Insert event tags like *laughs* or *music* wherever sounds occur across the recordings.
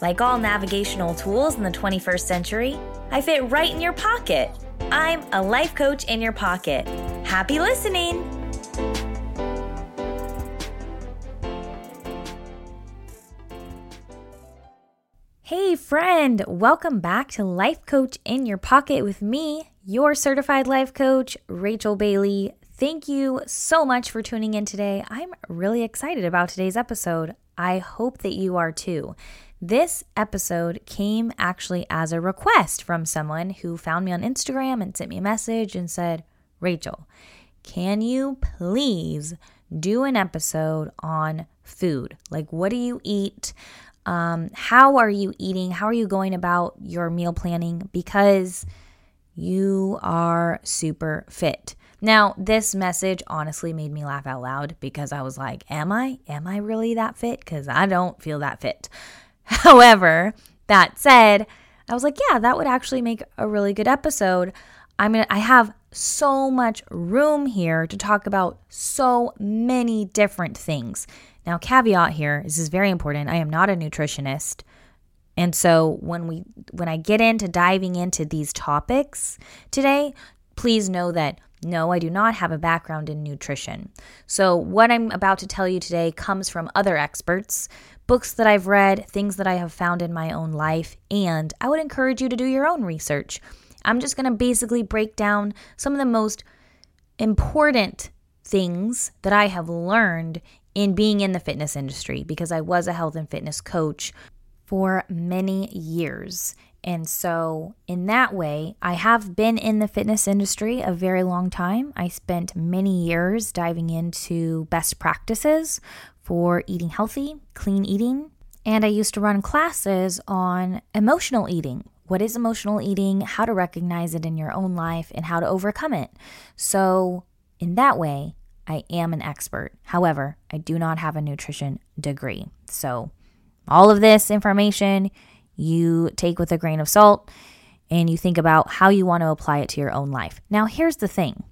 Like all navigational tools in the 21st century, I fit right in your pocket. I'm a life coach in your pocket. Happy listening! Hey, friend, welcome back to Life Coach in Your Pocket with me, your certified life coach, Rachel Bailey. Thank you so much for tuning in today. I'm really excited about today's episode. I hope that you are too. This episode came actually as a request from someone who found me on Instagram and sent me a message and said, Rachel, can you please do an episode on food? Like, what do you eat? Um, how are you eating? How are you going about your meal planning? Because you are super fit. Now, this message honestly made me laugh out loud because I was like, Am I? Am I really that fit? Because I don't feel that fit. *laughs* However, that said, I was like, yeah, that would actually make a really good episode. I'm gonna I have so much room here to talk about so many different things. Now, caveat here, this is very important. I am not a nutritionist. And so when we when I get into diving into these topics today, please know that no, I do not have a background in nutrition. So, what I'm about to tell you today comes from other experts, books that I've read, things that I have found in my own life, and I would encourage you to do your own research. I'm just going to basically break down some of the most important things that I have learned in being in the fitness industry because I was a health and fitness coach for many years. And so, in that way, I have been in the fitness industry a very long time. I spent many years diving into best practices for eating healthy, clean eating. And I used to run classes on emotional eating. What is emotional eating? How to recognize it in your own life and how to overcome it. So, in that way, I am an expert. However, I do not have a nutrition degree. So, all of this information you take with a grain of salt and you think about how you want to apply it to your own life. Now, here's the thing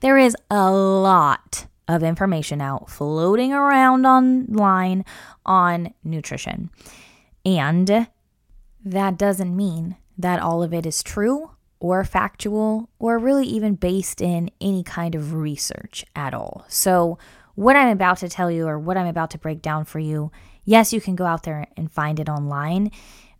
there is a lot of information out floating around online on nutrition. And that doesn't mean that all of it is true or factual or really even based in any kind of research at all. So, what I'm about to tell you or what I'm about to break down for you, yes, you can go out there and find it online.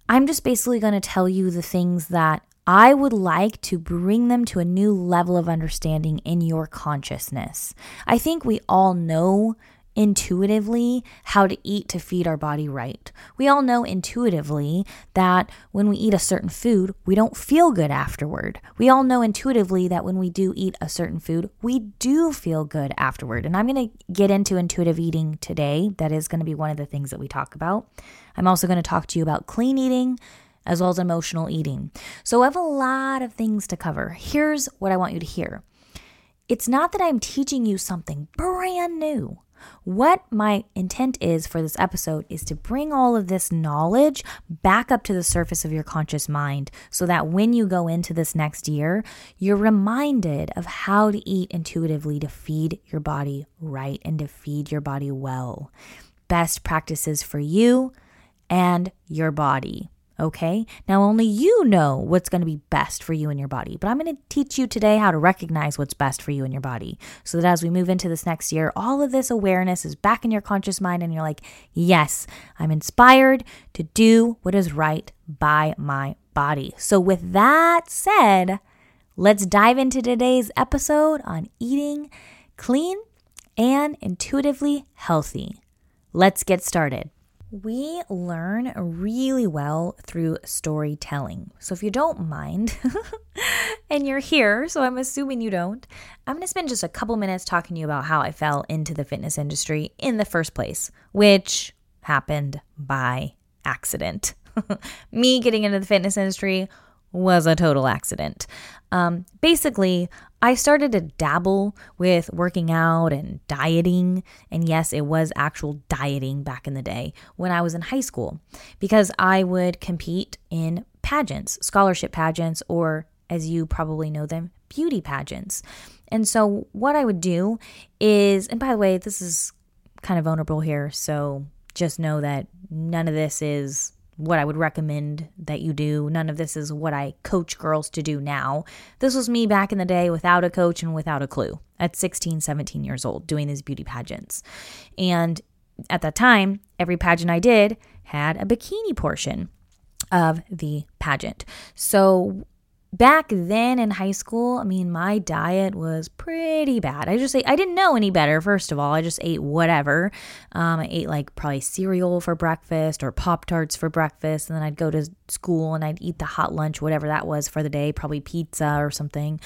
I'm just basically going to tell you the things that I would like to bring them to a new level of understanding in your consciousness. I think we all know intuitively how to eat to feed our body right. We all know intuitively that when we eat a certain food, we don't feel good afterward. We all know intuitively that when we do eat a certain food, we do feel good afterward. And I'm going to get into intuitive eating today. That is going to be one of the things that we talk about. I'm also going to talk to you about clean eating, as well as emotional eating. So I have a lot of things to cover. Here's what I want you to hear it's not that I'm teaching you something brand new. What my intent is for this episode is to bring all of this knowledge back up to the surface of your conscious mind so that when you go into this next year, you're reminded of how to eat intuitively to feed your body right and to feed your body well. Best practices for you and your body. Okay. Now, only you know what's going to be best for you and your body, but I'm going to teach you today how to recognize what's best for you and your body so that as we move into this next year, all of this awareness is back in your conscious mind and you're like, yes, I'm inspired to do what is right by my body. So, with that said, let's dive into today's episode on eating clean and intuitively healthy. Let's get started. We learn really well through storytelling. So, if you don't mind, *laughs* and you're here, so I'm assuming you don't, I'm to spend just a couple minutes talking to you about how I fell into the fitness industry in the first place, which happened by accident. *laughs* Me getting into the fitness industry was a total accident. Um, basically, I started to dabble with working out and dieting. And yes, it was actual dieting back in the day when I was in high school because I would compete in pageants, scholarship pageants, or as you probably know them, beauty pageants. And so, what I would do is, and by the way, this is kind of vulnerable here. So, just know that none of this is what I would recommend that you do. None of this is what I coach girls to do now. This was me back in the day without a coach and without a clue at 16, 17 years old doing these beauty pageants. And at that time, every pageant I did had a bikini portion of the pageant. So back then in high school, I mean, my diet was pretty bad. I just ate, I didn't know any better, first of all. I just ate whatever. Um, I ate like probably cereal for breakfast or Pop Tarts for breakfast. And then I'd go to school and I'd eat the hot lunch, whatever that was for the day, probably pizza or something.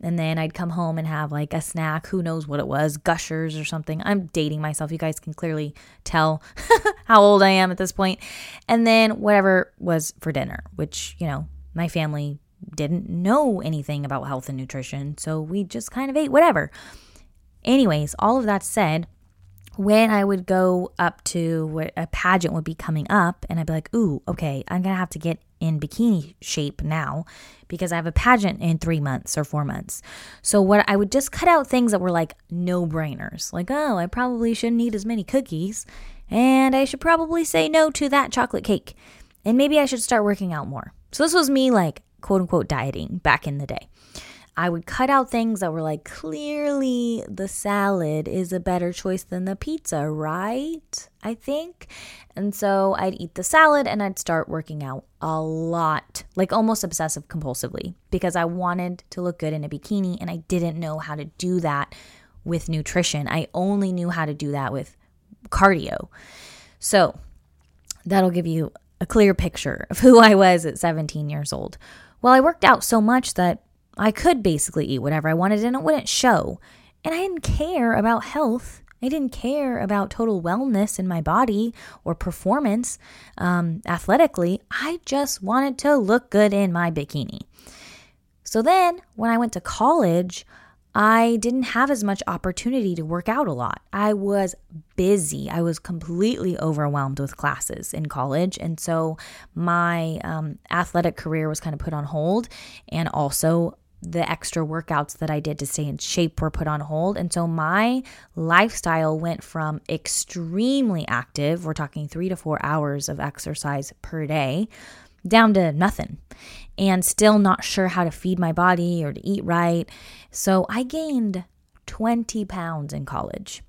And then I'd come home and have like a snack. Who knows what it was? Gushers or something. I'm dating myself. You guys can clearly tell *laughs* how old I am at this point. And then whatever was for dinner, which, you know, my family didn't know anything about health and nutrition, so we just kind of ate whatever. Anyways, all of that said, when I would go up to what a pageant would be coming up, and I'd be like, ooh, okay, I'm gonna have to get in bikini shape now because I have a pageant in three months or four months. So, what I would just cut out things that were like no brainers, like, oh, I probably shouldn't eat as many cookies, and I should probably say no to that chocolate cake, and maybe I should start working out more. So, this was me like quote unquote dieting back in the day. I would cut out things that were like, clearly the salad is a better choice than the pizza, right? I think. And so I'd eat the salad and I'd start working out a lot, like almost obsessive compulsively, because I wanted to look good in a bikini and I didn't know how to do that with nutrition. I only knew how to do that with cardio. So that'll give you a clear picture of who I was at 17 years old. Well, I worked out so much that I could basically eat whatever I wanted and it wouldn't show. And I didn't care about health. I didn't care about total wellness in my body or performance um, athletically. I just wanted to look good in my bikini. So then, when I went to college, I didn't have as much opportunity to work out a lot. I was busy. I was completely overwhelmed with classes in college. And so my um, athletic career was kind of put on hold. And also, the extra workouts that I did to stay in shape were put on hold. And so my lifestyle went from extremely active, we're talking three to four hours of exercise per day, down to nothing and still not sure how to feed my body or to eat right. So I gained 20 pounds in college.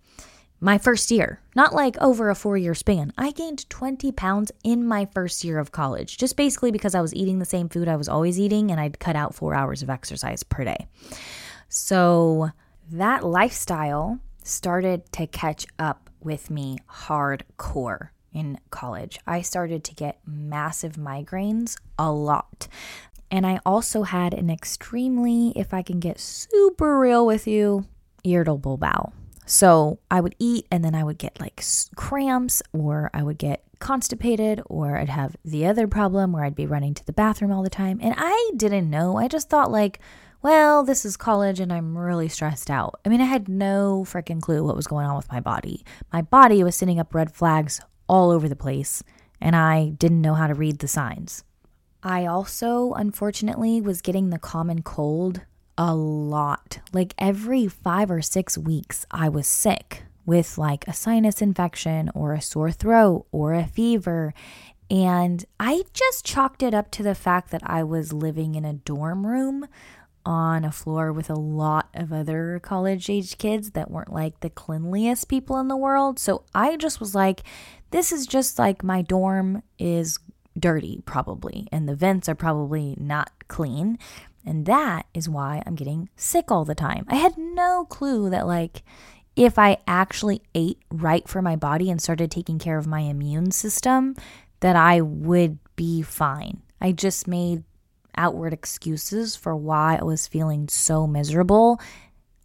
My first year, not like over a four year span. I gained 20 pounds in my first year of college, just basically because I was eating the same food I was always eating and I'd cut out four hours of exercise per day. So that lifestyle started to catch up with me hardcore in college. I started to get massive migraines a lot. And I also had an extremely, if I can get super real with you, irritable bowel. So I would eat and then I would get like cramps or I would get constipated or I'd have the other problem where I'd be running to the bathroom all the time. And I didn't know. I just thought like, well, this is college and I'm really stressed out. I mean, I had no freaking clue what was going on with my body. My body was sending up red flags all over the place, and I didn't know how to read the signs. I also, unfortunately, was getting the common cold a lot. Like every five or six weeks, I was sick with like a sinus infection or a sore throat or a fever. And I just chalked it up to the fact that I was living in a dorm room on a floor with a lot of other college age kids that weren't like the cleanliest people in the world. So I just was like, this is just like my dorm is dirty, probably, and the vents are probably not clean. And that is why I'm getting sick all the time. I had no clue that, like, if I actually ate right for my body and started taking care of my immune system, that I would be fine. I just made outward excuses for why I was feeling so miserable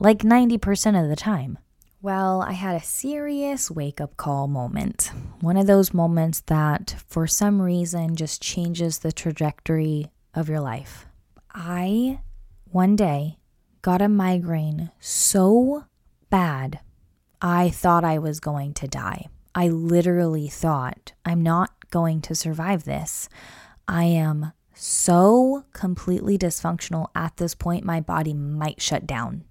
like 90% of the time. Well, I had a serious wake up call moment. One of those moments that, for some reason, just changes the trajectory of your life. I, one day, got a migraine so bad, I thought I was going to die. I literally thought, I'm not going to survive this. I am so completely dysfunctional at this point, my body might shut down.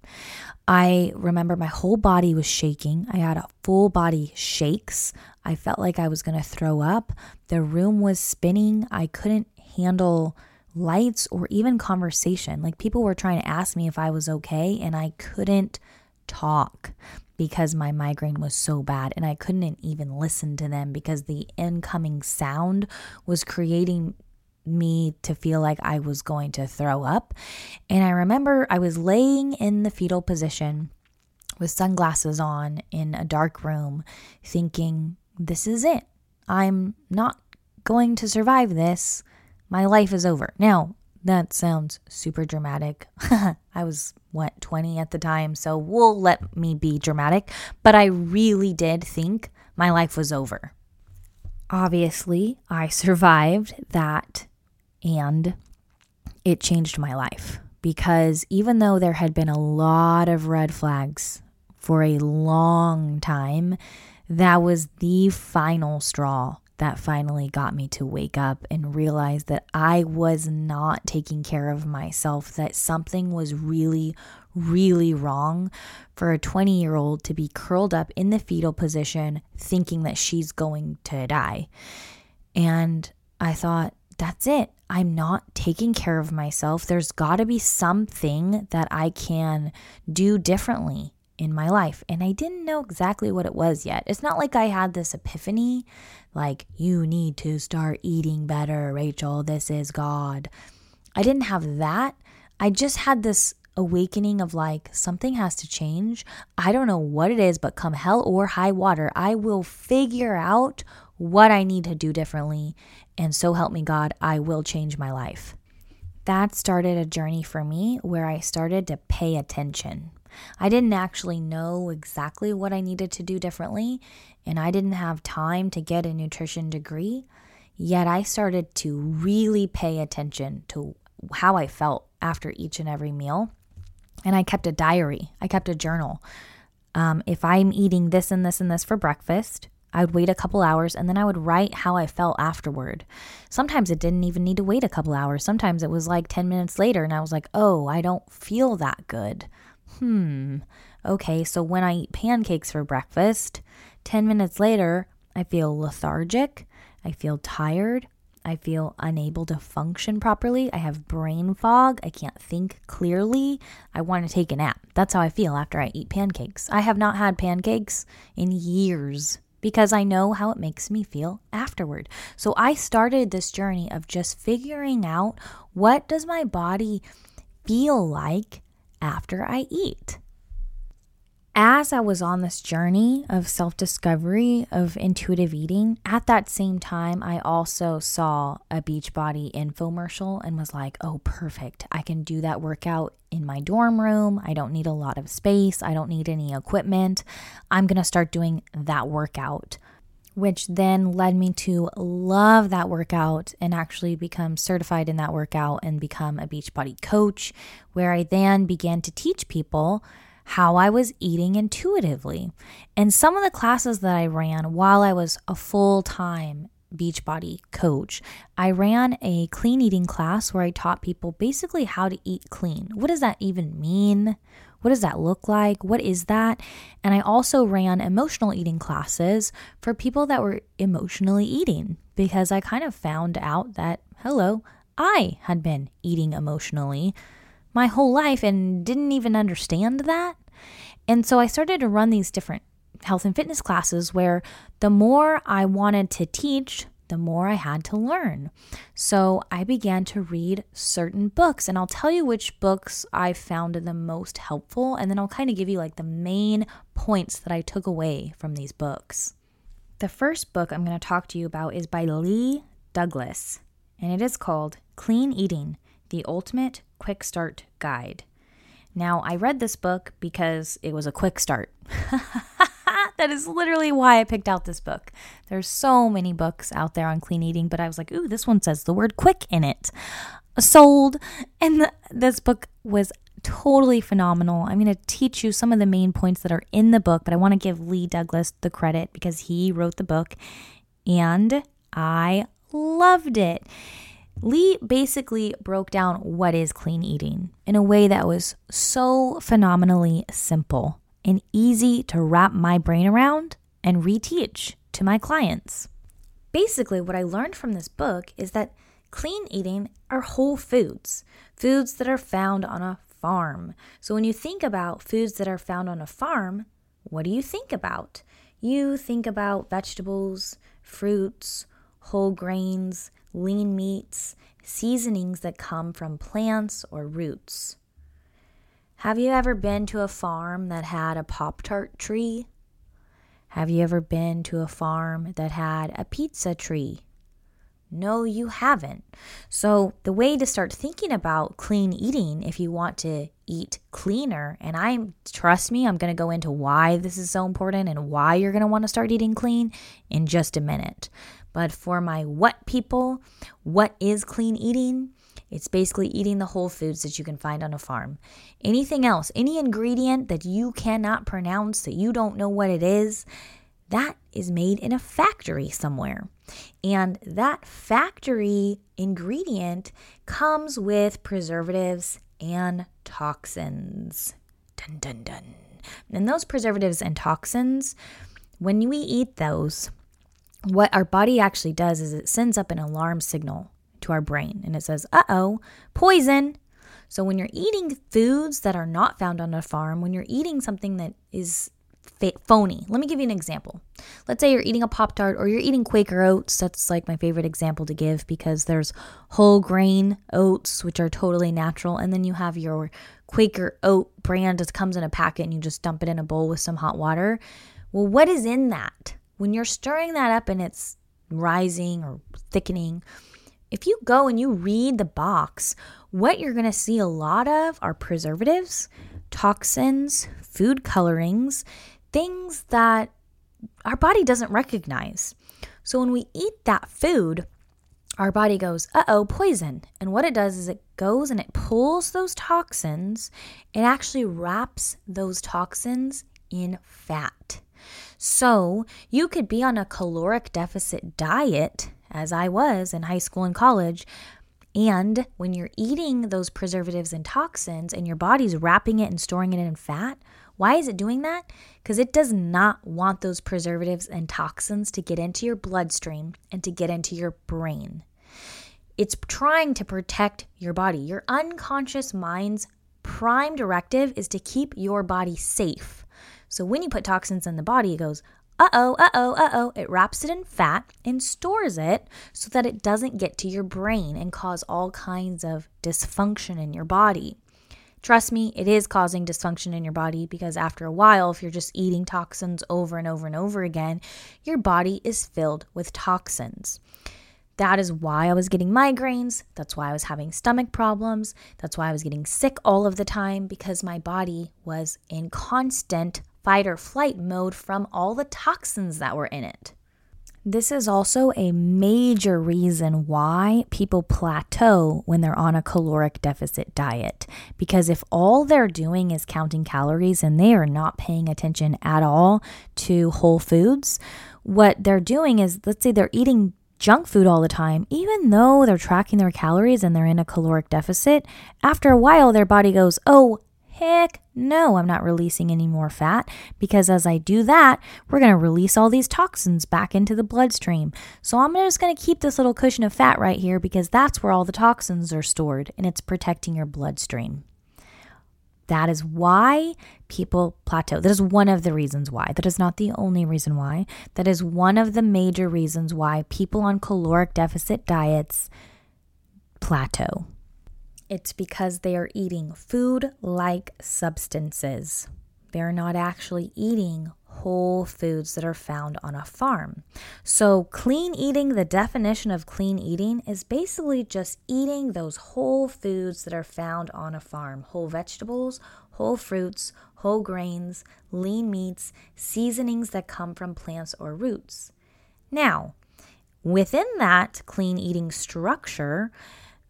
I remember my whole body was shaking. I had a full body shakes. I felt like I was going to throw up. The room was spinning. I couldn't handle lights or even conversation. Like people were trying to ask me if I was okay, and I couldn't talk because my migraine was so bad and I couldn't even listen to them because the incoming sound was creating me to feel like I was going to throw up. And I remember I was laying in the fetal position with sunglasses on in a dark room, thinking, this is it. I'm not going to survive this. My life is over. Now, that sounds super dramatic. *laughs* I was, what, 20 at the time, so we'll let me be dramatic. But I really did think my life was over. Obviously, I *laughs* survived that and it changed my life because even though there had been a lot of red flags for a long time, that was the final straw that finally got me to wake up and realize that I was not taking care of myself, that something was really, really wrong for a 20 year old to be curled up in the fetal position thinking that she's going to die. And I thought, that's it. I'm not taking care of myself. There's got to be something that I can do differently in my life. And I didn't know exactly what it was yet. It's not like I had this epiphany like, you need to start eating better, Rachel. This is God. I didn't have that. I just had this awakening of like, something has to change. I don't know what it is, but come hell or high water, I will figure out what I need to do differently. And so help me God, I will change my life. That started a journey for me where I started to pay attention. I didn't actually know exactly what I needed to do differently, and I didn't have time to get a nutrition degree. Yet I started to really pay attention to how I felt after each and every meal. And I kept a diary, I kept a journal. Um, if I'm eating this and this and this for breakfast, I would wait a couple hours and then I would write how I felt afterward. Sometimes it didn't even need to wait a couple hours. Sometimes it was like 10 minutes later and I was like, oh, I don't feel that good. Hmm. Okay, so when I eat pancakes for breakfast, 10 minutes later, I feel lethargic. I feel tired. I feel unable to function properly. I have brain fog. I can't think clearly. I want to take a nap. That's how I feel after I eat pancakes. I have not had pancakes in years because I know how it makes me feel afterward. So I started this journey of just figuring out what does my body feel like after I eat as I was on this journey of self discovery, of intuitive eating, at that same time, I also saw a Beachbody infomercial and was like, oh, perfect. I can do that workout in my dorm room. I don't need a lot of space. I don't need any equipment. I'm going to start doing that workout. Which then led me to love that workout and actually become certified in that workout and become a Beachbody coach, where I then began to teach people how I was eating intuitively. And some of the classes that I ran while I was a full time Beachbody coach, I ran a clean eating class where I taught people basically how to eat clean. What does that even mean? What does that look like? What is that? And I also ran emotional eating classes for people that were emotionally eating because I kind of found out that, hello, I had been eating emotionally my whole life and didn't even understand that. And so I started to run these different health and fitness classes where the more I wanted to teach, the more I had to learn. So I began to read certain books, and I'll tell you which books I found the most helpful, and then I'll kind of give you like the main points that I took away from these books. The first book I'm going to talk to you about is by Lee Douglas, and it is called Clean Eating The Ultimate Quick Start Guide. Now, I read this book because it was a quick start. *laughs* that is literally why I picked out this book. There's so many books out there on clean eating, but I was like, ooh, this one says the word quick in it. Sold. And this book was totally phenomenal. I'm going to teach you some of the main points that are in the book, but I want to give Lee Douglas the credit because he wrote the book and I loved it. Lee basically broke down what is clean eating in a way that was so phenomenally simple and easy to wrap my brain around and reteach to my clients. Basically, what I learned from this book is that clean eating are whole foods, foods that are found on a farm. So when you think about foods that are found on a farm, what do you think about? You think about vegetables, fruits, whole grains, lean meats, seasonings that come from plants or roots. Have you ever been to a farm that had a Pop Tart tree? Have you ever been to a farm that had a pizza tree? No, you haven't. So, the way to start thinking about clean eating, if you want to eat cleaner, and I trust me, I'm going to go into why this is so important and why you're going to want to start eating clean in just a minute. But for my what people, what is clean eating? It's basically eating the whole foods that you can find on a farm. Anything else, any ingredient that you cannot pronounce, that you don't know what it is, that is made in a factory somewhere. And that factory ingredient comes with preservatives and toxins. Dun dun dun. And those preservatives and toxins, when we eat those, what our body actually does is it sends up an alarm signal to our brain and it says, uh oh, poison. So when you're eating foods that are not found on a farm, when you're eating something that is phony, let me give you an example. Let's say you're eating a Pop Tart or you're eating Quaker oats. That's like my favorite example to give because there's whole grain oats, which are totally natural. And then you have your Quaker oat brand that comes in a packet and you just dump it in a bowl with some hot water. Well, what is in that? When you're stirring that up and it's rising or thickening, if you go and you read the box, what you're going to see a lot of are preservatives, toxins, food colorings, things that our body doesn't recognize. So when we eat that food, our body goes, uh oh, poison. And what it does is it goes and it pulls those toxins, it actually wraps those toxins in fat. So you could be on a caloric deficit diet, as I was in high school and college. And when you're eating those preservatives and toxins and your body's wrapping it and storing it in fat, why is it doing that? Because it does not want those preservatives and toxins to get into your bloodstream and to get into your brain. It's trying to protect your body. Your unconscious mind's prime directive is to keep your body safe. So when you put toxins in the body, it goes, uh oh, uh oh, uh oh. It wraps it in fat and stores it so that it doesn't get to your brain and cause all kinds of dysfunction in your body. Trust me, it is causing dysfunction in your body because after a while, if you're just eating toxins over and over and over again, your body is filled with toxins. That is why I was getting migraines. That's why I was having stomach problems. That's why I was getting sick all of the time because my body was in constant fight or flight mode from all the toxins that were in it. This is also a major reason why people plateau when they're on a caloric deficit diet. Because if all they're doing is counting calories and they are not paying attention at all to whole foods, what they're doing is, let's say they're eating junk food all the time, even though they're tracking their calories and they're in a caloric deficit, after a while their body goes, oh, Heck no, I'm not releasing any more fat because as I do that, we're going to release all these toxins back into the bloodstream. So I'm just going to keep this little cushion of fat right here because that's where all the toxins are stored and it's protecting your bloodstream. That is why people plateau. That is one of the reasons why. That is not the only reason why. That is one of the major reasons why people on caloric deficit diets plateau. It's because they are eating food like substances. They're not actually eating whole foods that are found on a farm. So, clean eating, the definition of clean eating is basically just eating those whole foods that are found on a farm whole vegetables, whole fruits, whole grains, lean meats, seasonings that come from plants or roots. Now, within that clean eating structure,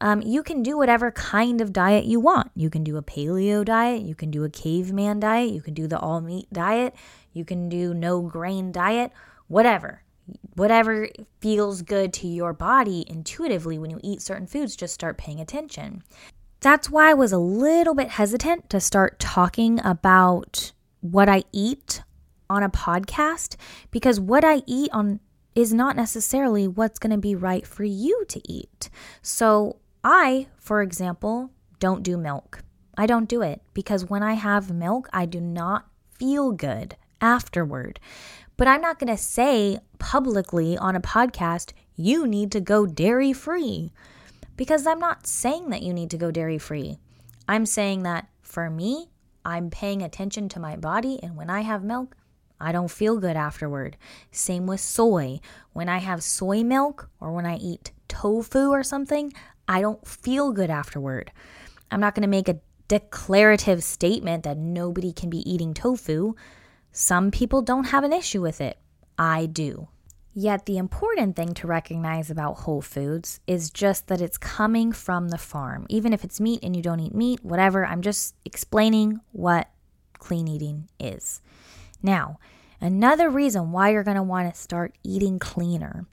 um, you can do whatever kind of diet you want. You can do a paleo diet, you can do a caveman diet, you can do the all meat diet, you can do no grain diet, whatever. Whatever feels good to your body intuitively when you eat certain foods, just start paying attention. That's why I was a little bit hesitant to start talking about what I eat on a podcast because what I eat on is not necessarily what's going to be right for you to eat. So, I, for example, don't do milk. I don't do it because when I have milk, I do not feel good afterward. But I'm not going to say publicly on a podcast, you need to go dairy free because I'm not saying that you need to go dairy free. I'm saying that for me, I'm paying attention to my body, and when I have milk, I don't feel good afterward. Same with soy. When I have soy milk or when I eat tofu or something, I don't feel good afterward. I'm not going to make a declarative statement that nobody can be eating tofu. Some people don't have an issue with it. I do. Yet, the important thing to recognize about whole foods is just that it's coming from the farm. Even if it's meat and you don't eat meat, whatever, I'm just explaining what clean eating is. Now, another reason why you're going to want to start eating cleaner.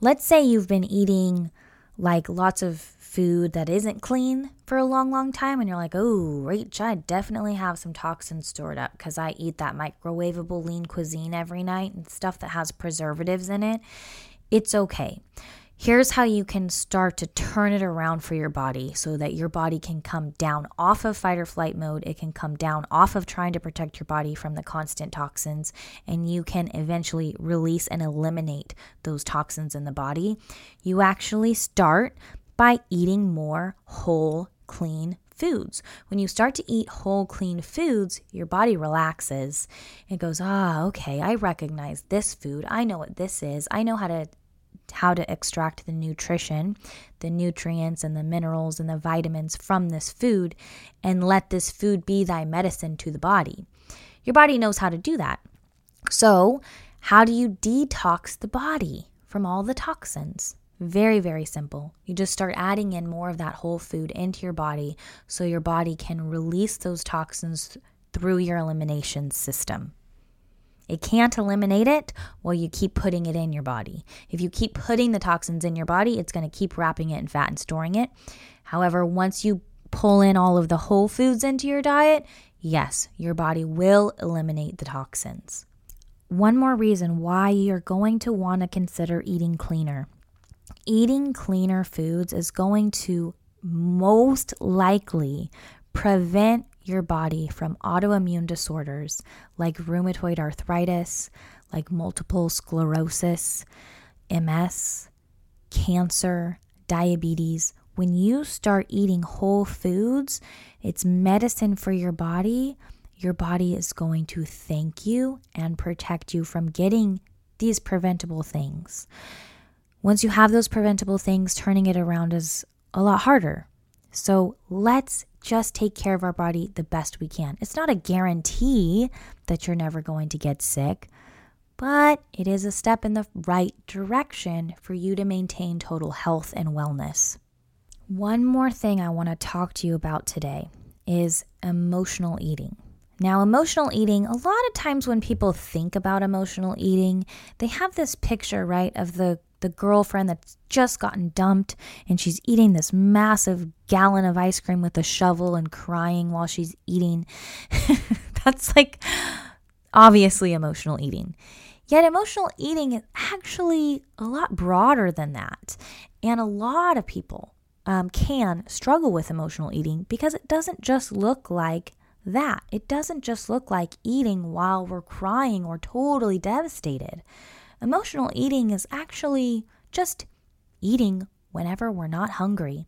Let's say you've been eating like lots of food that isn't clean for a long, long time, and you're like, oh, Rach, I definitely have some toxins stored up because I eat that microwavable lean cuisine every night and stuff that has preservatives in it, it's okay. Here's how you can start to turn it around for your body so that your body can come down off of fight or flight mode. It can come down off of trying to protect your body from the constant toxins, and you can eventually release and eliminate those toxins in the body. You actually start by eating more whole, clean foods. When you start to eat whole, clean foods, your body relaxes. It goes, ah, okay, I recognize this food. I know what this is. I know how to how to extract the nutrition, the nutrients and the minerals and the vitamins from this food and let this food be thy medicine to the body. Your body knows how to do that. So, how do you detox the body from all the toxins? Very, very simple. You just start adding in more of that whole food into your body so your body can release those toxins through your elimination system. It can't eliminate it while you keep putting it in your body. If you keep putting the toxins in your body, it's going to keep wrapping it in fat and storing it. However, once you pull in all of the whole foods into your diet, yes, your body will eliminate the toxins. One more reason why you're going to want to consider eating cleaner eating cleaner foods is going to most likely prevent your body from autoimmune disorders like rheumatoid arthritis, like multiple sclerosis, MS, cancer, diabetes. When you start eating whole foods, it's medicine for your body. Your body is going to thank you and protect you from getting these preventable things. Once you have those preventable things, turning it around is a lot harder. So let's just take care of our body the best we can. It's not a guarantee that you're never going to get sick, but it is a step in the right direction for you to maintain total health and wellness. One more thing I want to talk to you about today is emotional eating. Now, emotional eating, a lot of times when people think about emotional eating, they have this picture, right, of the the girlfriend that's just gotten dumped and she's eating this massive gallon of ice cream with a shovel and crying while she's eating. *laughs* that's like obviously emotional eating. Yet, emotional eating is actually a lot broader than that. And a lot of people um, can struggle with emotional eating because it doesn't just look like that. It doesn't just look like eating while we're crying or totally devastated. Emotional eating is actually just eating whenever we're not hungry.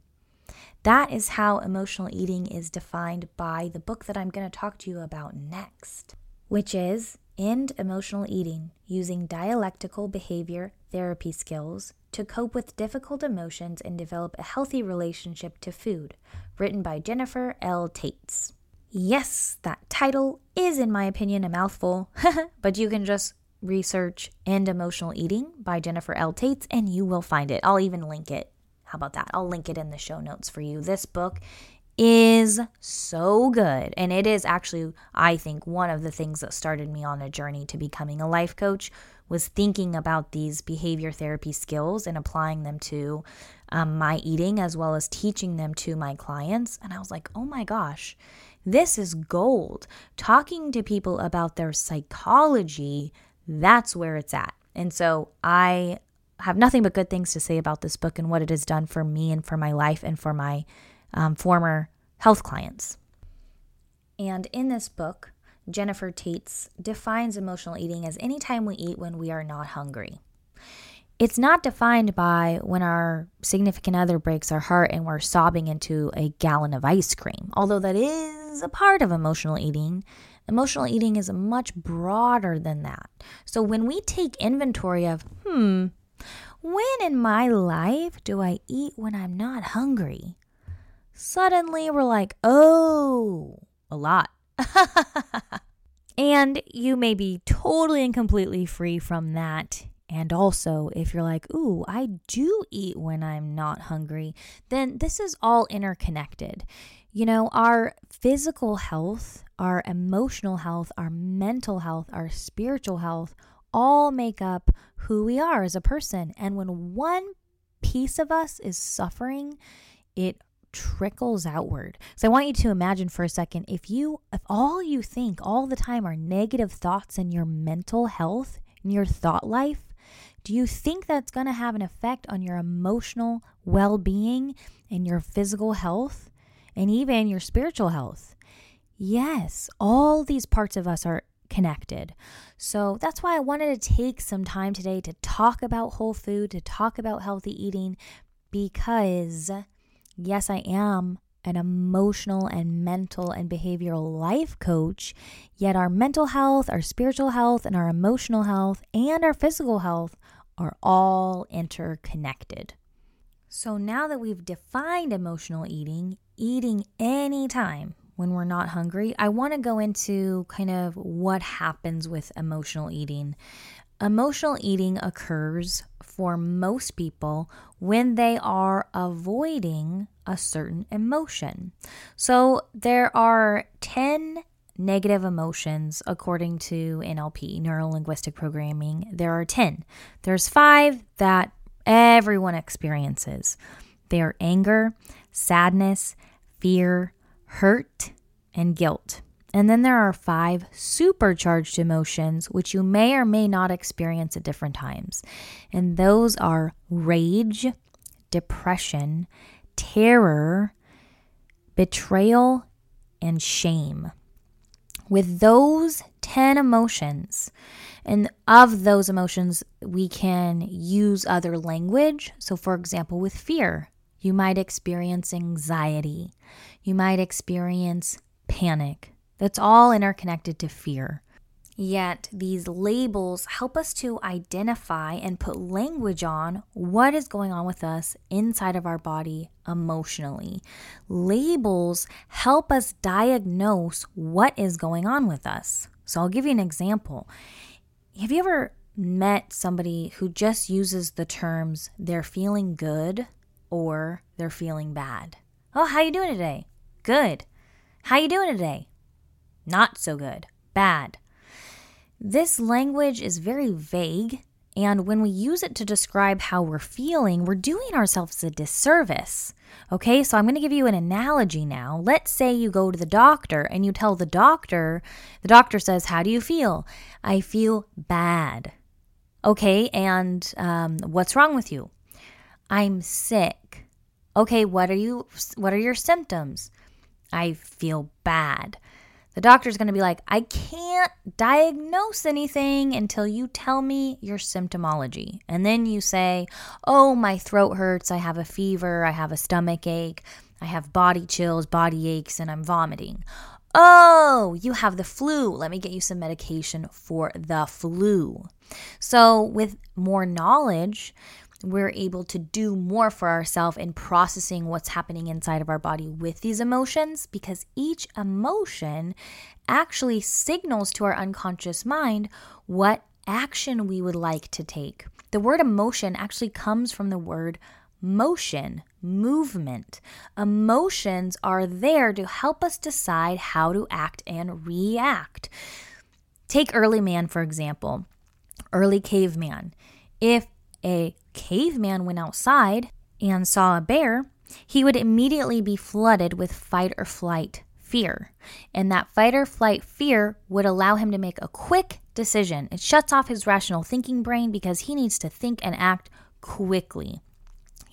That is how emotional eating is defined by the book that I'm going to talk to you about next, which is End emotional eating using dialectical behavior therapy skills to cope with difficult emotions and develop a healthy relationship to food, written by Jennifer L. Taitz. Yes, that title is, in my opinion, a mouthful, *laughs* but you can just research End Emotional Eating by Jennifer L. Taitz and you will find it. I'll even link it. How about that? I'll link it in the show notes for you. This book is so good. And it is actually, I think, one of the things that started me on a journey to becoming a life coach was thinking about these behavior therapy skills and applying them to um, my eating as well as teaching them to my clients. And I was like, oh my gosh, this is gold. Talking to people about their psychology, that's where it's at. And so I have nothing but good things to say about this book and what it has done for me and for my life and for my um, former health clients. And in this book, Jennifer Taitz defines emotional eating as any time we eat when we are not hungry. It's not defined by when our significant other breaks our heart and we're sobbing into a gallon of ice cream, although that is a part of emotional eating. Emotional eating is much broader than that. So when we take inventory of, hmm, when in my life do I eat when I'm not hungry? Suddenly we're like, oh, a lot. *laughs* and you may be totally and completely free from that. And also, if you're like, ooh, I do eat when I'm not hungry, then this is all interconnected. You know, our physical health, our emotional health, our mental health, our spiritual health all make up who we are as a person. And when one piece of us is suffering, it trickles outward. So I want you to imagine for a second if you if all you think all the time are negative thoughts in your mental health, in your thought life, do you think that's going to have an effect on your emotional well-being and your physical health and even your spiritual health? Yes, all these parts of us are connected. So that's why I wanted to take some time today to talk about whole food, to talk about healthy eating because Yes, I am an emotional and mental and behavioral life coach, yet our mental health, our spiritual health, and our emotional health and our physical health are all interconnected. So now that we've defined emotional eating, eating anytime when we're not hungry, I want to go into kind of what happens with emotional eating. Emotional eating occurs for most people when they are avoiding a certain emotion. So there are 10 negative emotions according to NLP, neuro linguistic programming. There are 10. There's 5 that everyone experiences. They are anger, sadness, fear, hurt, and guilt. And then there are five supercharged emotions, which you may or may not experience at different times. And those are rage, depression, terror, betrayal, and shame. With those 10 emotions, and of those emotions, we can use other language. So, for example, with fear, you might experience anxiety, you might experience panic, that's all interconnected to fear. Yet these labels help us to identify and put language on what is going on with us inside of our body emotionally. Labels help us diagnose what is going on with us. So I'll give you an example. Have you ever met somebody who just uses the terms they're feeling good or they're feeling bad? Oh, how you doing today? Good. How you doing today? not so good, bad. This language is very vague, and when we use it to describe how we're feeling, we're doing ourselves a disservice. Okay, so I'm going to give you an analogy now. Let's say you go to the doctor and you tell the doctor, the doctor says, How do you feel? I feel bad. Okay, and um, what's wrong with you? I'm sick. Okay, what are you what are your symptoms? I feel bad. The doctor's going to be like, I can't diagnose anything until you tell me your symptomology. And then you say, Oh, my throat hurts. I have a fever. I have a stomach ache. I have body chills, body aches, and I'm vomiting. Oh, you have the flu. Let me get you some medication for the flu. So, with more knowledge, we're able to do more for ourselves in processing what's happening inside of our body with these emotions because each emotion actually signals to our unconscious mind what action we would like to take. The word emotion actually comes from the word motion, movement. Emotions are there to help us decide how to act and react. Take early man, for example, early caveman. If a caveman went outside and saw a bear, he would immediately be flooded with fight or flight fear. And that fight or flight fear would allow him to make a quick decision. It shuts off his rational thinking brain because he needs to think and act quickly.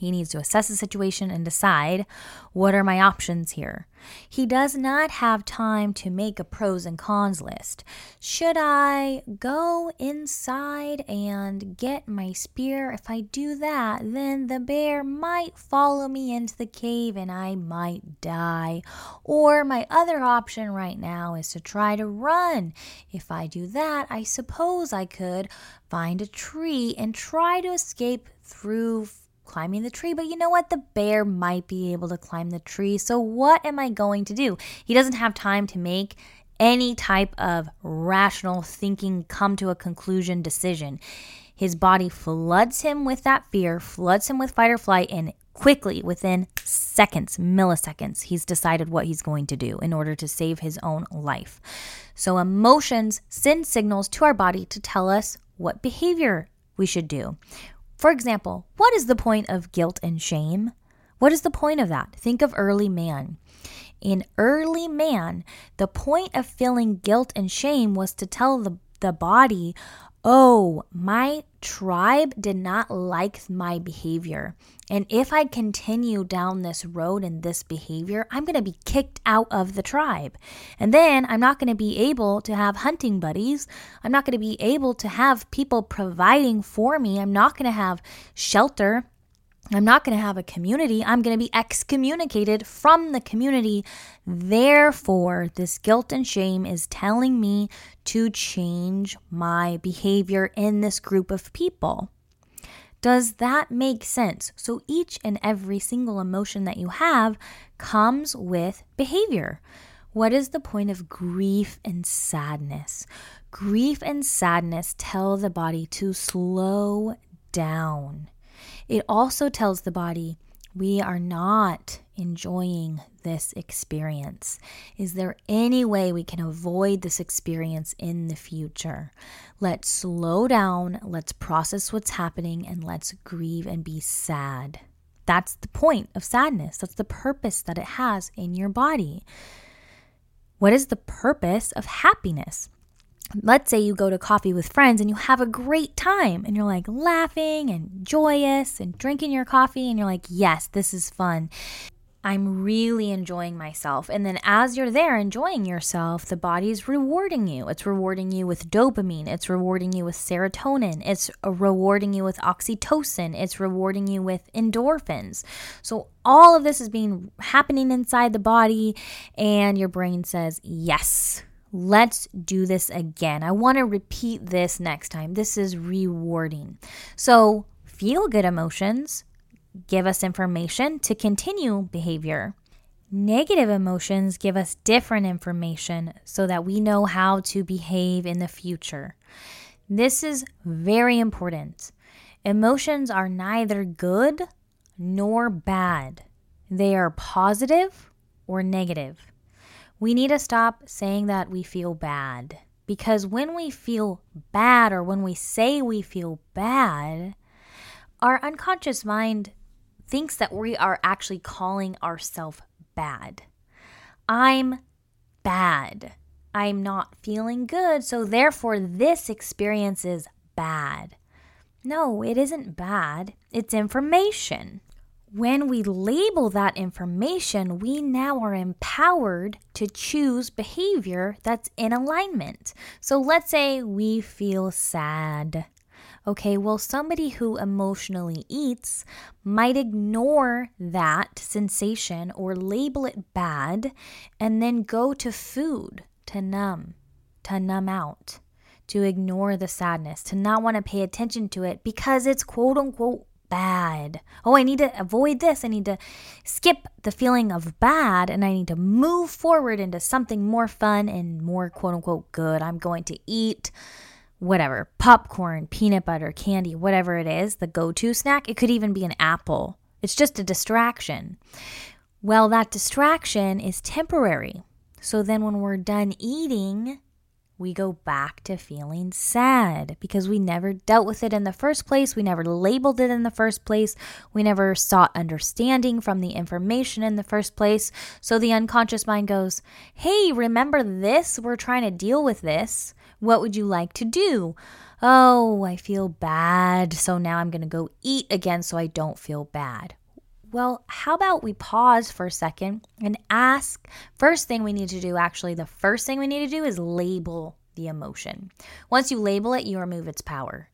He needs to assess the situation and decide what are my options here. He does not have time to make a pros and cons list. Should I go inside and get my spear? If I do that, then the bear might follow me into the cave and I might die. Or my other option right now is to try to run. If I do that, I suppose I could find a tree and try to escape through climbing the tree, but you know what? The bear might be able to climb the tree. So, what am I going to do? He doesn't have time to make any type of rational thinking, come to a conclusion decision. His body floods him with that fear, floods him with fight or flight, and quickly, within seconds, milliseconds, he's decided what he's going to do in order to save his own life. So, emotions send signals to our body to tell us what behavior we should do. For example, what is the point of guilt and shame? What is the point of that? Think of early man. In early man, the point of feeling guilt and shame was to tell the, the body, oh, my tribe did not like my behavior. And if I continue down this road and this behavior, I'm going to be kicked out of the tribe. And then I'm not going to be able to have hunting buddies. I'm not going to be able to have people providing for me. I'm not going to have shelter. I'm not going to have a community. I'm going to be excommunicated from the community. Therefore, this guilt and shame is telling me to change my behavior in this group of people. Does that make sense? So each and every single emotion that you have comes with behavior. What is the point of grief and sadness? Grief and sadness tell the body to slow down. It also tells the body, we are not enjoying this experience. Is there any way we can avoid this experience in the future? Let's slow down, let's process what's happening, and let's grieve and be sad. That's the point of sadness. That's the purpose that it has in your body. What is the purpose of happiness? Let's say you go to coffee with friends and you have a great time and you're like laughing and joyous and drinking your coffee and you're like, yes, this is fun. I'm really enjoying myself. And then as you're there enjoying yourself, the body's rewarding you. It's rewarding you with dopamine, it's rewarding you with serotonin, it's uh, rewarding you with oxytocin, it's rewarding you with endorphins. So all of this is being happening inside the body and your brain says, "Yes, Let's do this again. I want to repeat this next time. This is rewarding. So, feel good emotions give us information to continue behavior. Negative emotions give us different information so that we know how to behave in the future. This is very important. Emotions are neither good nor bad, they are positive or negative. We need to stop saying that we feel bad because when we feel bad or when we say we feel bad, our unconscious mind thinks that we are actually calling ourselves bad. I'm bad. I'm not feeling good, so therefore this experience is bad. No, it isn't bad. It's information. When we label that information, we now are empowered to choose behavior that's in alignment. So let's say we feel sad. Okay, well, somebody who emotionally eats might ignore that sensation or label it bad and then go to food to numb, to numb out, to ignore the sadness, to not want to pay attention to it because it's quote unquote bad. Oh, I need to avoid this. I need to skip the feeling of bad and I need to move forward into something more fun and more quote unquote good. I'm going to eat whatever popcorn, peanut butter, candy, whatever it is, the go to snack. It could even be an apple. It's just a distraction. Well, that distraction is temporary. So then when we're done eating, we go back to feeling sad because we never dealt with it in the first place. We never labeled it in the first place. We never sought understanding from the information in the first place. So the unconscious mind goes, Hey, remember this? We're trying to deal with this. What would you like to do? Oh, I feel bad. So now I'm going to go eat again so I don't feel bad. Well, how about we pause for a second and ask? First thing we need to do, actually, the first thing we need to do is label the emotion. Once you label it, you remove its power.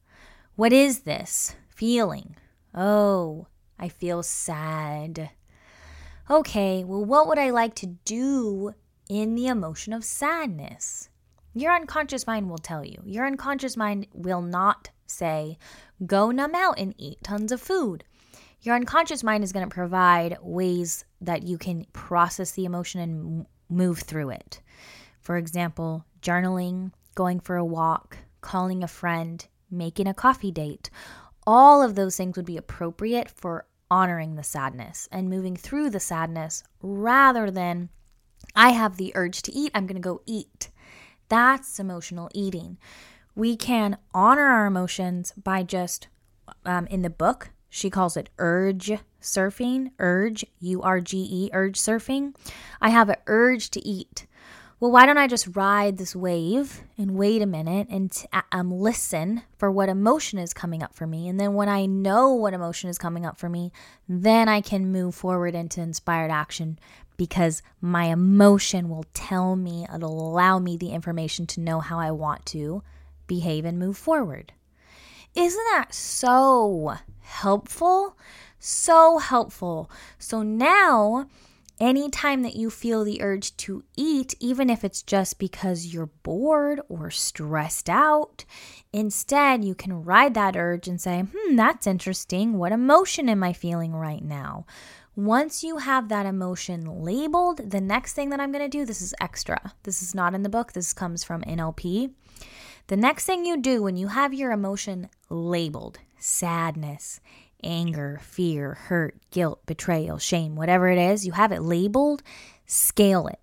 What is this feeling? Oh, I feel sad. Okay, well, what would I like to do in the emotion of sadness? Your unconscious mind will tell you. Your unconscious mind will not say, go numb out and eat tons of food. Your unconscious mind is going to provide ways that you can process the emotion and move through it. For example, journaling, going for a walk, calling a friend, making a coffee date. All of those things would be appropriate for honoring the sadness and moving through the sadness rather than, I have the urge to eat, I'm going to go eat. That's emotional eating. We can honor our emotions by just, um, in the book, she calls it urge surfing, urge, U R G E, urge surfing. I have an urge to eat. Well, why don't I just ride this wave and wait a minute and um, listen for what emotion is coming up for me? And then when I know what emotion is coming up for me, then I can move forward into inspired action because my emotion will tell me, it'll allow me the information to know how I want to behave and move forward. Isn't that so helpful? So helpful. So now, anytime that you feel the urge to eat, even if it's just because you're bored or stressed out, instead you can ride that urge and say, hmm, that's interesting. What emotion am I feeling right now? Once you have that emotion labeled, the next thing that I'm going to do, this is extra. This is not in the book, this comes from NLP. The next thing you do when you have your emotion labeled, sadness, anger, fear, hurt, guilt, betrayal, shame, whatever it is, you have it labeled, scale it.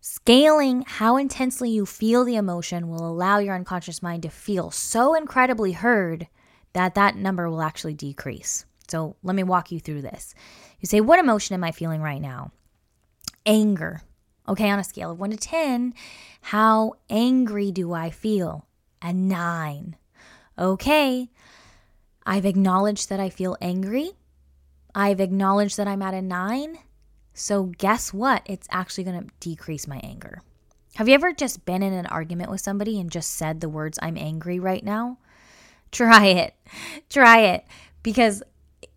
Scaling how intensely you feel the emotion will allow your unconscious mind to feel so incredibly heard that that number will actually decrease. So let me walk you through this. You say, What emotion am I feeling right now? Anger. Okay, on a scale of 1 to 10, how angry do I feel? A 9. Okay, I've acknowledged that I feel angry. I've acknowledged that I'm at a nine. So, guess what? It's actually going to decrease my anger. Have you ever just been in an argument with somebody and just said the words, I'm angry right now? Try it. Try it because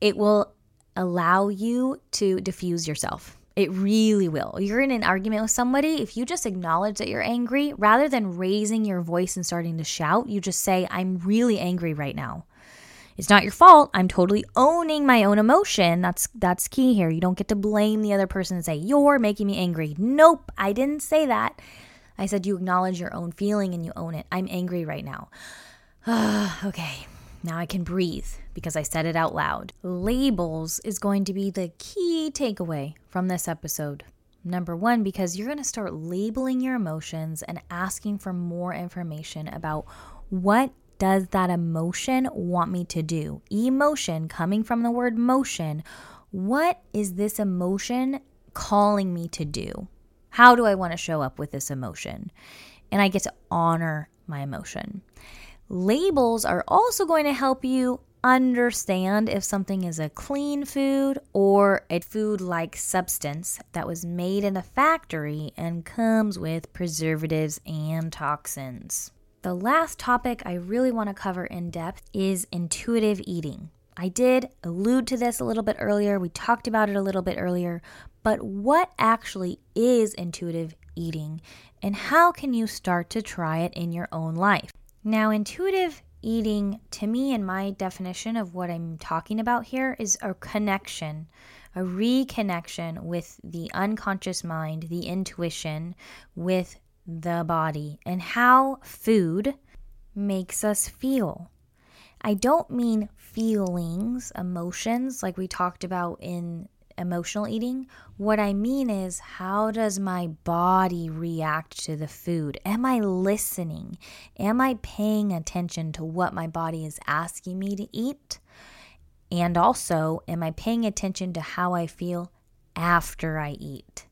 it will allow you to diffuse yourself. It really will. You're in an argument with somebody. If you just acknowledge that you're angry, rather than raising your voice and starting to shout, you just say, I'm really angry right now. It's not your fault. I'm totally owning my own emotion. That's that's key here. You don't get to blame the other person and say, "You're making me angry." Nope, I didn't say that. I said you acknowledge your own feeling and you own it. I'm angry right now. *sighs* okay. Now I can breathe because I said it out loud. Labels is going to be the key takeaway from this episode. Number one, because you're going to start labeling your emotions and asking for more information about what does that emotion want me to do? Emotion coming from the word motion. What is this emotion calling me to do? How do I want to show up with this emotion? And I get to honor my emotion. Labels are also going to help you understand if something is a clean food or a food like substance that was made in a factory and comes with preservatives and toxins. The last topic I really want to cover in depth is intuitive eating. I did allude to this a little bit earlier. We talked about it a little bit earlier. But what actually is intuitive eating and how can you start to try it in your own life? Now, intuitive eating, to me, and my definition of what I'm talking about here, is a connection, a reconnection with the unconscious mind, the intuition, with the body, and how food makes us feel. I don't mean feelings, emotions, like we talked about in emotional eating. What I mean is, how does my body react to the food? Am I listening? Am I paying attention to what my body is asking me to eat? And also, am I paying attention to how I feel after I eat?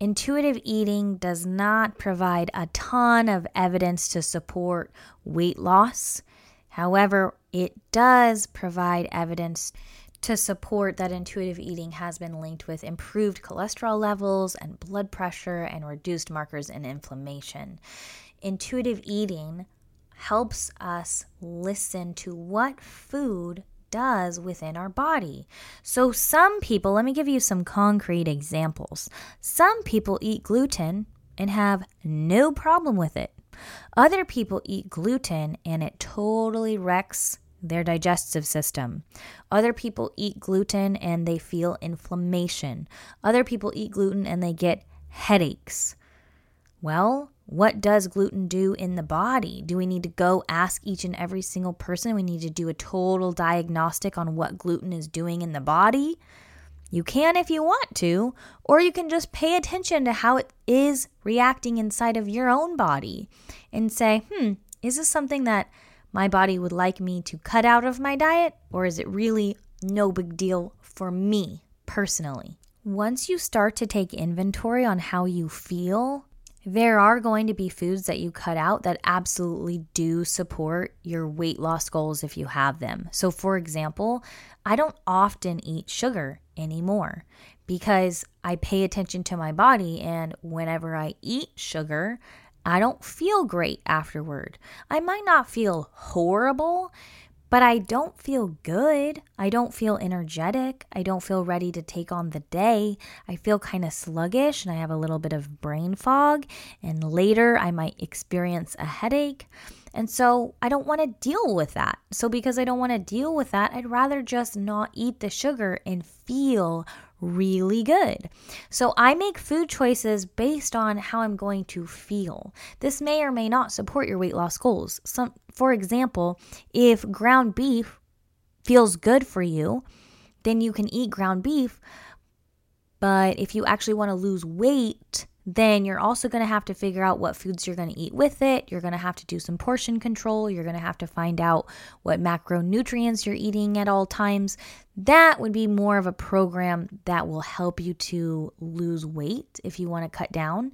Intuitive eating does not provide a ton of evidence to support weight loss. However, it does provide evidence to support that intuitive eating has been linked with improved cholesterol levels and blood pressure and reduced markers in inflammation. Intuitive eating helps us listen to what food does within our body. So, some people, let me give you some concrete examples. Some people eat gluten and have no problem with it. Other people eat gluten and it totally wrecks their digestive system. Other people eat gluten and they feel inflammation. Other people eat gluten and they get headaches. Well, what does gluten do in the body? Do we need to go ask each and every single person? We need to do a total diagnostic on what gluten is doing in the body. You can if you want to, or you can just pay attention to how it is reacting inside of your own body and say, hmm, is this something that my body would like me to cut out of my diet, or is it really no big deal for me personally? Once you start to take inventory on how you feel, there are going to be foods that you cut out that absolutely do support your weight loss goals if you have them. So, for example, I don't often eat sugar anymore because I pay attention to my body, and whenever I eat sugar, I don't feel great afterward. I might not feel horrible, but I don't feel good. I don't feel energetic. I don't feel ready to take on the day. I feel kind of sluggish and I have a little bit of brain fog. And later, I might experience a headache. And so I don't want to deal with that. So, because I don't want to deal with that, I'd rather just not eat the sugar and feel really good. So I make food choices based on how I'm going to feel. This may or may not support your weight loss goals. Some for example, if ground beef feels good for you, then you can eat ground beef. But if you actually want to lose weight, then you're also going to have to figure out what foods you're going to eat with it. You're going to have to do some portion control. You're going to have to find out what macronutrients you're eating at all times. That would be more of a program that will help you to lose weight if you want to cut down.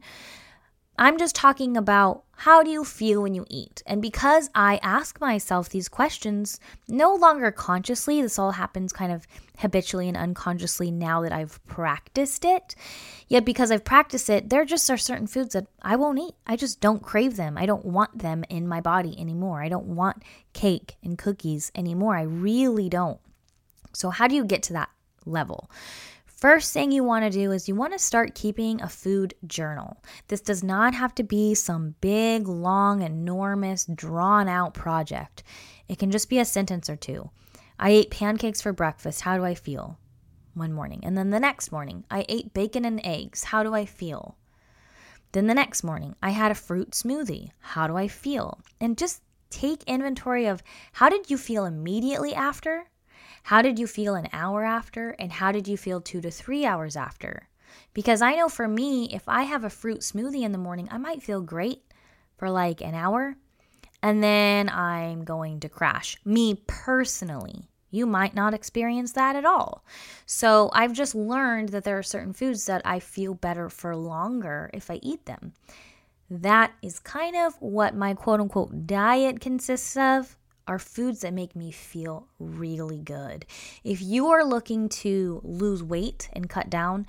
I'm just talking about how do you feel when you eat? And because I ask myself these questions, no longer consciously, this all happens kind of habitually and unconsciously now that I've practiced it. Yet because I've practiced it, there just are certain foods that I won't eat. I just don't crave them. I don't want them in my body anymore. I don't want cake and cookies anymore. I really don't. So, how do you get to that level? First thing you want to do is you want to start keeping a food journal. This does not have to be some big, long, enormous, drawn out project. It can just be a sentence or two. I ate pancakes for breakfast. How do I feel? One morning. And then the next morning, I ate bacon and eggs. How do I feel? Then the next morning, I had a fruit smoothie. How do I feel? And just take inventory of how did you feel immediately after? How did you feel an hour after? And how did you feel two to three hours after? Because I know for me, if I have a fruit smoothie in the morning, I might feel great for like an hour and then I'm going to crash. Me personally. You might not experience that at all. So I've just learned that there are certain foods that I feel better for longer if I eat them. That is kind of what my quote unquote diet consists of are foods that make me feel really good. If you are looking to lose weight and cut down,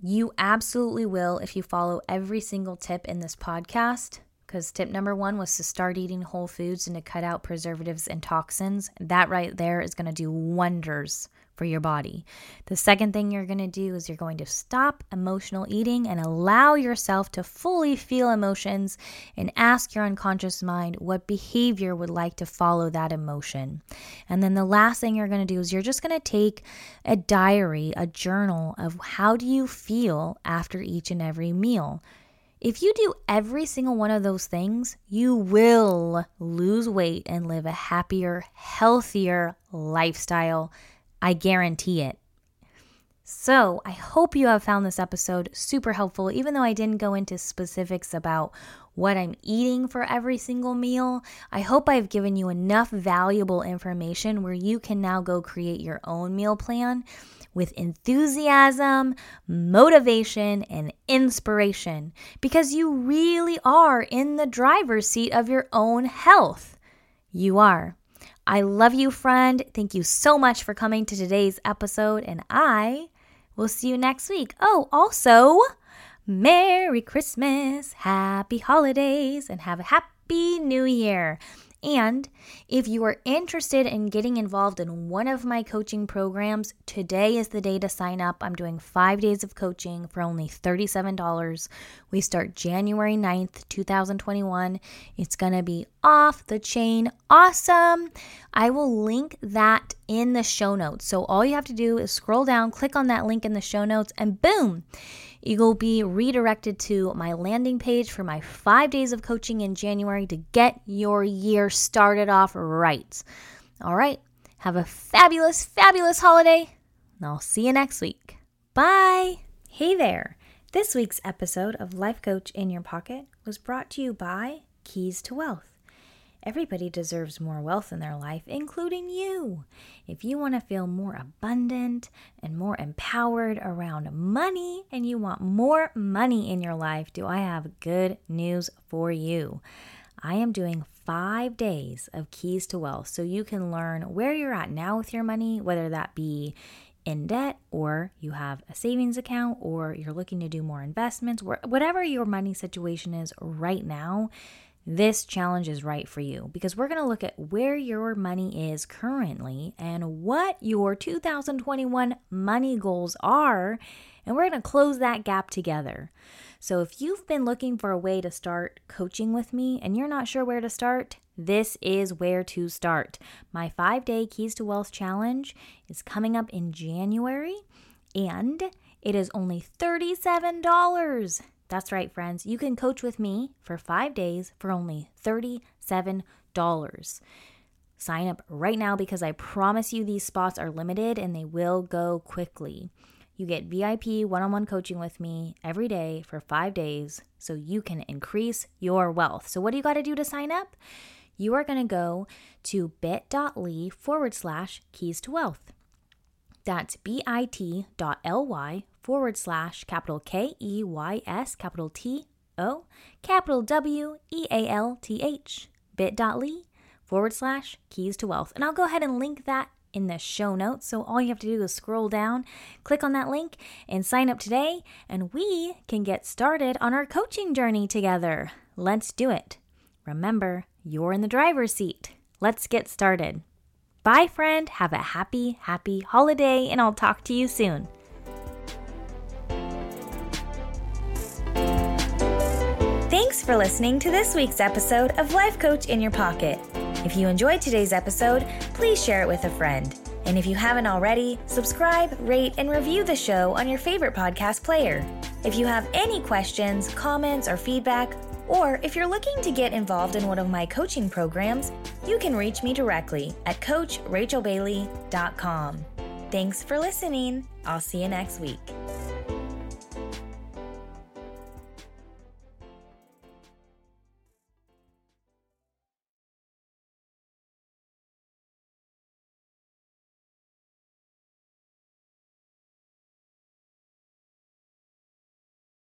you absolutely will if you follow every single tip in this podcast because tip number one was to start eating whole foods and to cut out preservatives and toxins. That right there is going to do wonders for your body. The second thing you're going to do is you're going to stop emotional eating and allow yourself to fully feel emotions and ask your unconscious mind what behavior would like to follow that emotion. And then the last thing you're going to do is you're just going to take a diary, a journal of how do you feel after each and every meal. If you do every single one of those things, you will lose weight and live a happier, healthier lifestyle I guarantee it. So, I hope you have found this episode super helpful, even though I didn't go into specifics about what I'm eating for every single meal. I hope I've given you enough valuable information where you can now go create your own meal plan with enthusiasm, motivation, and inspiration because you really are in the driver's seat of your own health. You are. I love you, friend. Thank you so much for coming to today's episode, and I will see you next week. Oh, also, Merry Christmas, Happy Holidays, and have a Happy New Year. And if you are interested in getting involved in one of my coaching programs, today is the day to sign up. I'm doing five days of coaching for only $37. We start January 9th, 2021. It's going to be off the chain awesome. I will link that in the show notes. So all you have to do is scroll down, click on that link in the show notes, and boom You'll be redirected to my landing page for my five days of coaching in January to get your year started off right. All right, have a fabulous, fabulous holiday, and I'll see you next week. Bye. Hey there. This week's episode of Life Coach in Your Pocket was brought to you by Keys to Wealth. Everybody deserves more wealth in their life, including you. If you want to feel more abundant and more empowered around money and you want more money in your life, do I have good news for you? I am doing five days of Keys to Wealth so you can learn where you're at now with your money, whether that be in debt or you have a savings account or you're looking to do more investments, whatever your money situation is right now this challenge is right for you because we're going to look at where your money is currently and what your 2021 money goals are, and we're going to close that gap together. So, if you've been looking for a way to start coaching with me and you're not sure where to start, this is where to start. My five day Keys to Wealth challenge is coming up in January and it is only $37. That's right, friends. You can coach with me for five days for only $37. Sign up right now because I promise you these spots are limited and they will go quickly. You get VIP one on one coaching with me every day for five days so you can increase your wealth. So, what do you got to do to sign up? You are going to go to bit.ly forward slash keys to wealth. Bit.ly forward slash capital K E Y S capital T O capital W E A L T H bit.ly forward slash keys to wealth. And I'll go ahead and link that in the show notes. So all you have to do is scroll down, click on that link, and sign up today, and we can get started on our coaching journey together. Let's do it. Remember, you're in the driver's seat. Let's get started. Bye, friend. Have a happy, happy holiday, and I'll talk to you soon. Thanks for listening to this week's episode of Life Coach in Your Pocket. If you enjoyed today's episode, please share it with a friend. And if you haven't already, subscribe, rate, and review the show on your favorite podcast player. If you have any questions, comments, or feedback, or if you're looking to get involved in one of my coaching programs, you can reach me directly at CoachRachelBailey.com. Thanks for listening. I'll see you next week.